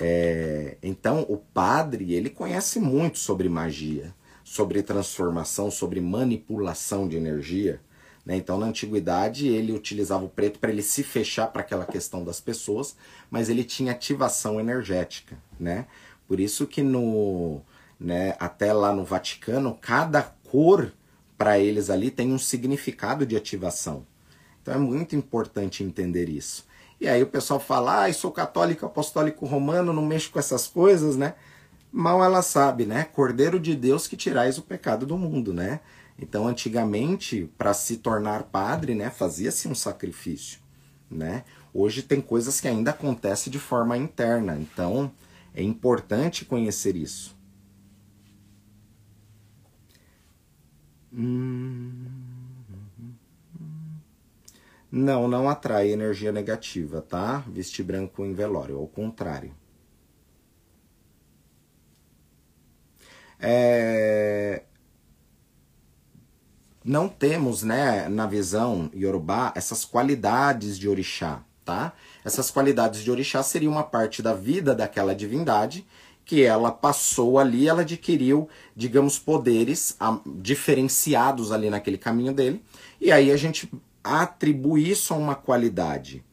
É, então, o padre, ele conhece muito sobre magia, sobre transformação, sobre manipulação de energia. Né? Então, na antiguidade, ele utilizava o preto para ele se fechar para aquela questão das pessoas, mas ele tinha ativação energética, né? Por isso que no, né, até lá no Vaticano, cada cor para eles ali tem um significado de ativação. Então é muito importante entender isso. E aí o pessoal fala, ah, sou católico apostólico romano, não mexo com essas coisas, né? Mal ela sabe, né? Cordeiro de Deus que tirais o pecado do mundo, né? Então, antigamente, para se tornar padre, né, fazia-se um sacrifício, né? Hoje tem coisas que ainda acontecem de forma interna, então é importante conhecer isso. Não, não atrai energia negativa, tá? Vestir branco em velório, ao contrário. É... Não temos, né, na visão iorubá, essas qualidades de orixá, tá? Essas qualidades de orixá seriam uma parte da vida daquela divindade que ela passou ali, ela adquiriu, digamos, poderes a, diferenciados ali naquele caminho dele, e aí a gente atribui isso a uma qualidade.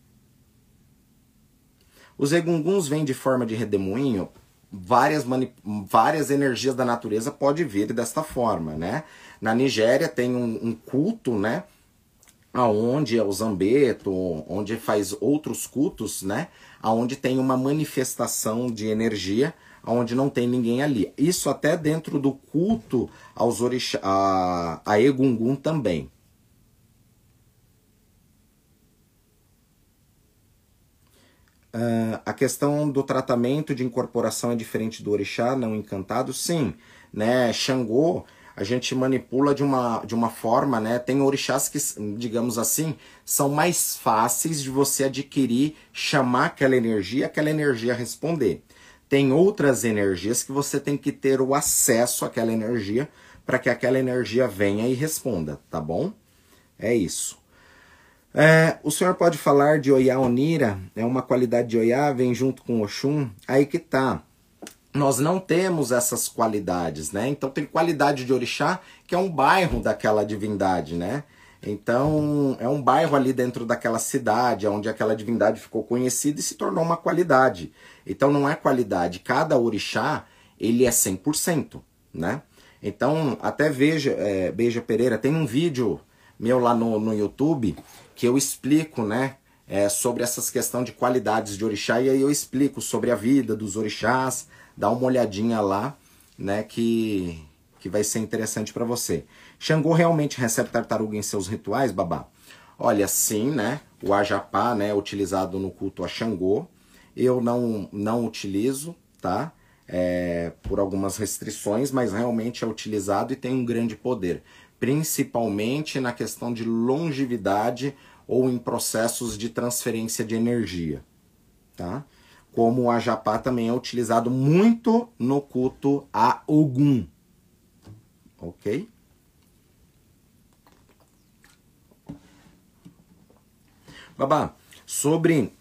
Os egunguns vêm de forma de redemoinho, várias, várias energias da natureza pode vir desta forma, né? Na Nigéria tem um, um culto, né? aonde é o Zambeto, onde faz outros cultos, né? Aonde tem uma manifestação de energia, aonde não tem ninguém ali. Isso até dentro do culto aos orixá, a, a Egungun também. Uh, a questão do tratamento de incorporação é diferente do orixá não encantado? Sim, né? Xangô a gente manipula de uma, de uma forma, né? Tem orixás que, digamos assim, são mais fáceis de você adquirir, chamar aquela energia, aquela energia responder. Tem outras energias que você tem que ter o acesso àquela energia para que aquela energia venha e responda, tá bom? É isso. É, o senhor pode falar de Oiá Onira, é uma qualidade de Oiá, vem junto com Oxum, aí que tá nós não temos essas qualidades, né? Então tem qualidade de orixá, que é um bairro daquela divindade, né? Então é um bairro ali dentro daquela cidade, onde aquela divindade ficou conhecida e se tornou uma qualidade. Então não é qualidade, cada orixá ele é 100%, né? Então até veja, é, Beija Pereira, tem um vídeo meu lá no, no YouTube que eu explico, né? É, sobre essas questões de qualidades de orixá e aí eu explico sobre a vida dos orixás, dá uma olhadinha lá, né, que, que vai ser interessante para você. Xangô realmente recebe tartaruga em seus rituais, babá? Olha, sim, né? O ajapá, né, utilizado no culto a Xangô. Eu não, não utilizo, tá? É, por algumas restrições, mas realmente é utilizado e tem um grande poder, principalmente na questão de longevidade ou em processos de transferência de energia, tá? como o ajapá também é utilizado muito no culto a Ogum. Ok? Babá, sobre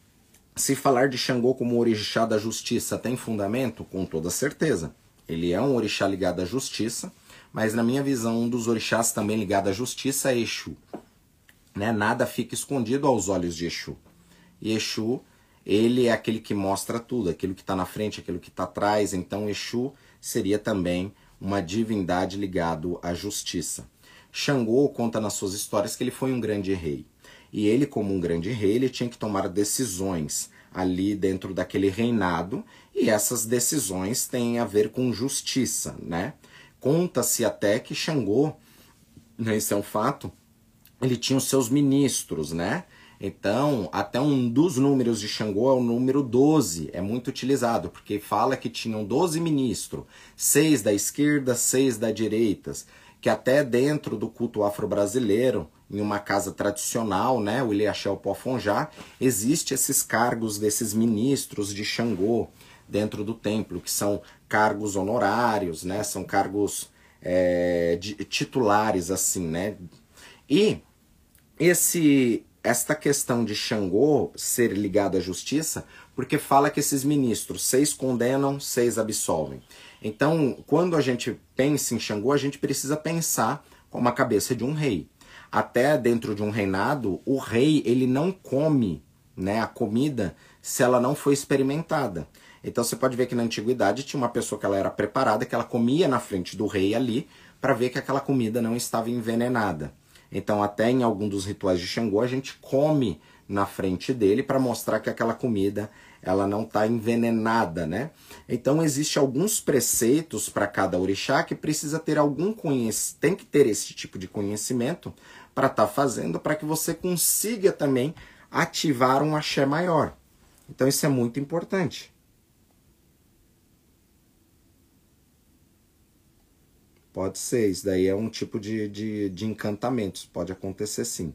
se falar de Xangô como orixá da justiça tem fundamento? Com toda certeza. Ele é um orixá ligado à justiça, mas na minha visão, um dos orixás também ligado à justiça é Exu. Né? Nada fica escondido aos olhos de Exu. E Exu ele é aquele que mostra tudo, aquilo que está na frente, aquilo que está atrás. Então, Exu seria também uma divindade ligado à justiça. Xangô conta nas suas histórias que ele foi um grande rei. E ele, como um grande rei, ele tinha que tomar decisões ali dentro daquele reinado, e essas decisões têm a ver com justiça, né? Conta-se até que Xangô, né, esse é um fato, ele tinha os seus ministros, né? Então, até um dos números de Xangô é o número 12, é muito utilizado, porque fala que tinham 12 ministros, seis da esquerda, seis da direita, que até dentro do culto afro-brasileiro, em uma casa tradicional, né, o Ilhaxel Pofonjá, existe esses cargos desses ministros de Xangô dentro do templo, que são cargos honorários, né, são cargos é, de, titulares, assim, né, e esse esta questão de Xangô ser ligado à justiça, porque fala que esses ministros, seis condenam, seis absolvem. Então, quando a gente pensa em Xangô, a gente precisa pensar como a cabeça de um rei. Até dentro de um reinado, o rei ele não come né, a comida se ela não foi experimentada. Então você pode ver que na antiguidade tinha uma pessoa que ela era preparada, que ela comia na frente do rei ali, para ver que aquela comida não estava envenenada. Então, até em algum dos rituais de Xangô, a gente come na frente dele para mostrar que aquela comida ela não está envenenada, né? Então existe alguns preceitos para cada orixá que precisa ter algum conhecimento, tem que ter esse tipo de conhecimento para estar tá fazendo para que você consiga também ativar um axé maior. Então isso é muito importante. Pode ser, isso daí é um tipo de, de, de encantamento, pode acontecer sim.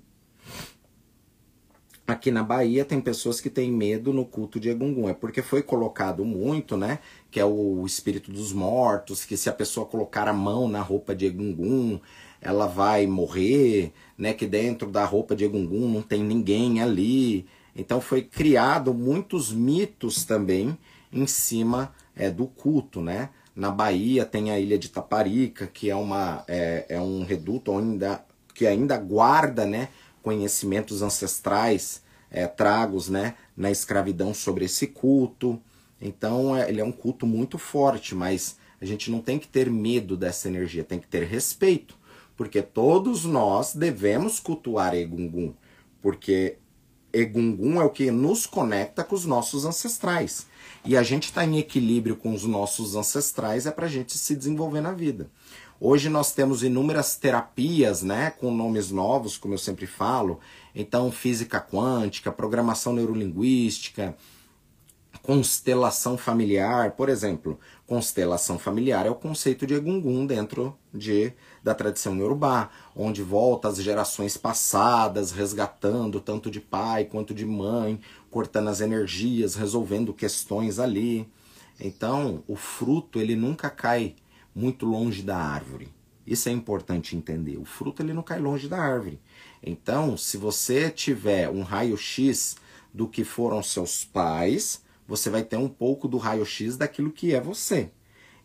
Aqui na Bahia tem pessoas que têm medo no culto de Egungun, é porque foi colocado muito, né, que é o espírito dos mortos, que se a pessoa colocar a mão na roupa de Egungun, ela vai morrer, né, que dentro da roupa de Egungun não tem ninguém ali. Então foi criado muitos mitos também em cima é, do culto, né? Na Bahia tem a ilha de Taparica, que é, uma, é, é um reduto ainda, que ainda guarda né, conhecimentos ancestrais é, tragos né, na escravidão sobre esse culto. Então é, ele é um culto muito forte, mas a gente não tem que ter medo dessa energia, tem que ter respeito, porque todos nós devemos cultuar Egungun, porque Egungun é o que nos conecta com os nossos ancestrais. E a gente está em equilíbrio com os nossos ancestrais é para a gente se desenvolver na vida. Hoje nós temos inúmeras terapias, né, com nomes novos, como eu sempre falo. Então, física quântica, programação neurolinguística, constelação familiar, por exemplo. Constelação familiar é o conceito de Egungun dentro de, da tradição Yorubá, onde volta as gerações passadas, resgatando tanto de pai quanto de mãe, cortando as energias, resolvendo questões ali. Então, o fruto ele nunca cai muito longe da árvore. Isso é importante entender. O fruto ele não cai longe da árvore. Então, se você tiver um raio-x do que foram seus pais, você vai ter um pouco do raio-x daquilo que é você.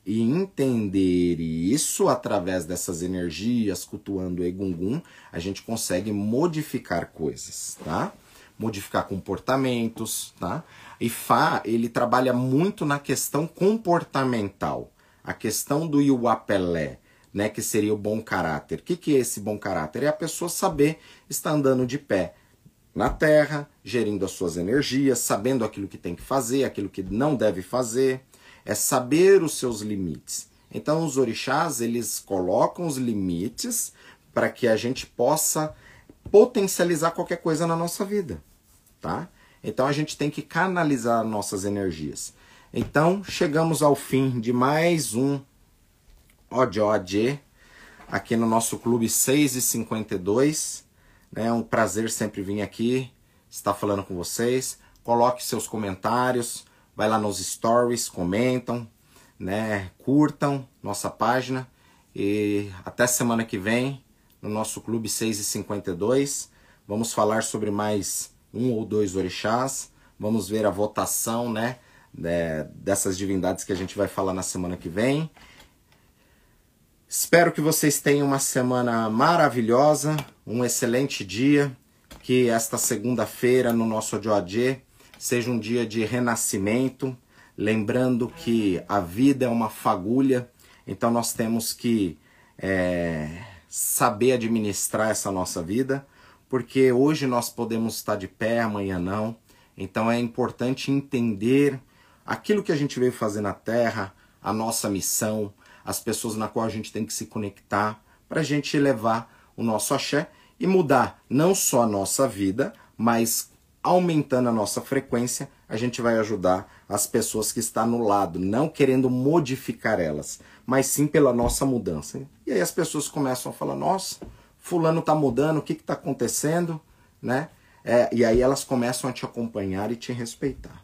E entender isso através dessas energias, cultuando o Egungun, a gente consegue modificar coisas, tá? Modificar comportamentos, tá? E Fá, ele trabalha muito na questão comportamental. A questão do Iuapelé, né, que seria o bom caráter. O que, que é esse bom caráter? É a pessoa saber estar andando de pé, na Terra, gerindo as suas energias, sabendo aquilo que tem que fazer, aquilo que não deve fazer, é saber os seus limites. Então os orixás, eles colocam os limites para que a gente possa potencializar qualquer coisa na nossa vida, tá? Então a gente tem que canalizar nossas energias. Então chegamos ao fim de mais um ODOD aqui no nosso clube 6 e 52 é um prazer sempre vir aqui, estar falando com vocês. Coloque seus comentários, vai lá nos stories, comentam, né? Curtam nossa página. E até semana que vem, no nosso Clube 6 e 52. Vamos falar sobre mais um ou dois orixás. Vamos ver a votação, né? Dessas divindades que a gente vai falar na semana que vem. Espero que vocês tenham uma semana maravilhosa, um excelente dia, que esta segunda-feira no nosso ODOAD seja um dia de renascimento, lembrando que a vida é uma fagulha, então nós temos que é, saber administrar essa nossa vida, porque hoje nós podemos estar de pé, amanhã não. Então é importante entender aquilo que a gente veio fazer na Terra, a nossa missão, as pessoas na qual a gente tem que se conectar para a gente levar o nosso axé e mudar não só a nossa vida, mas aumentando a nossa frequência, a gente vai ajudar as pessoas que estão no lado, não querendo modificar elas, mas sim pela nossa mudança. E aí as pessoas começam a falar: nossa, fulano está mudando, o que está acontecendo? Né? É, e aí elas começam a te acompanhar e te respeitar.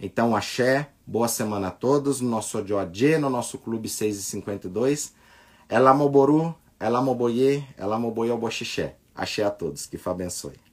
Então, axé, boa semana a todos, no nosso Odioadê, no nosso Clube 652. Ela Moboru, Ela Moboye, Ela Moboye Oboxixé. Axé a todos, que Fá abençoe.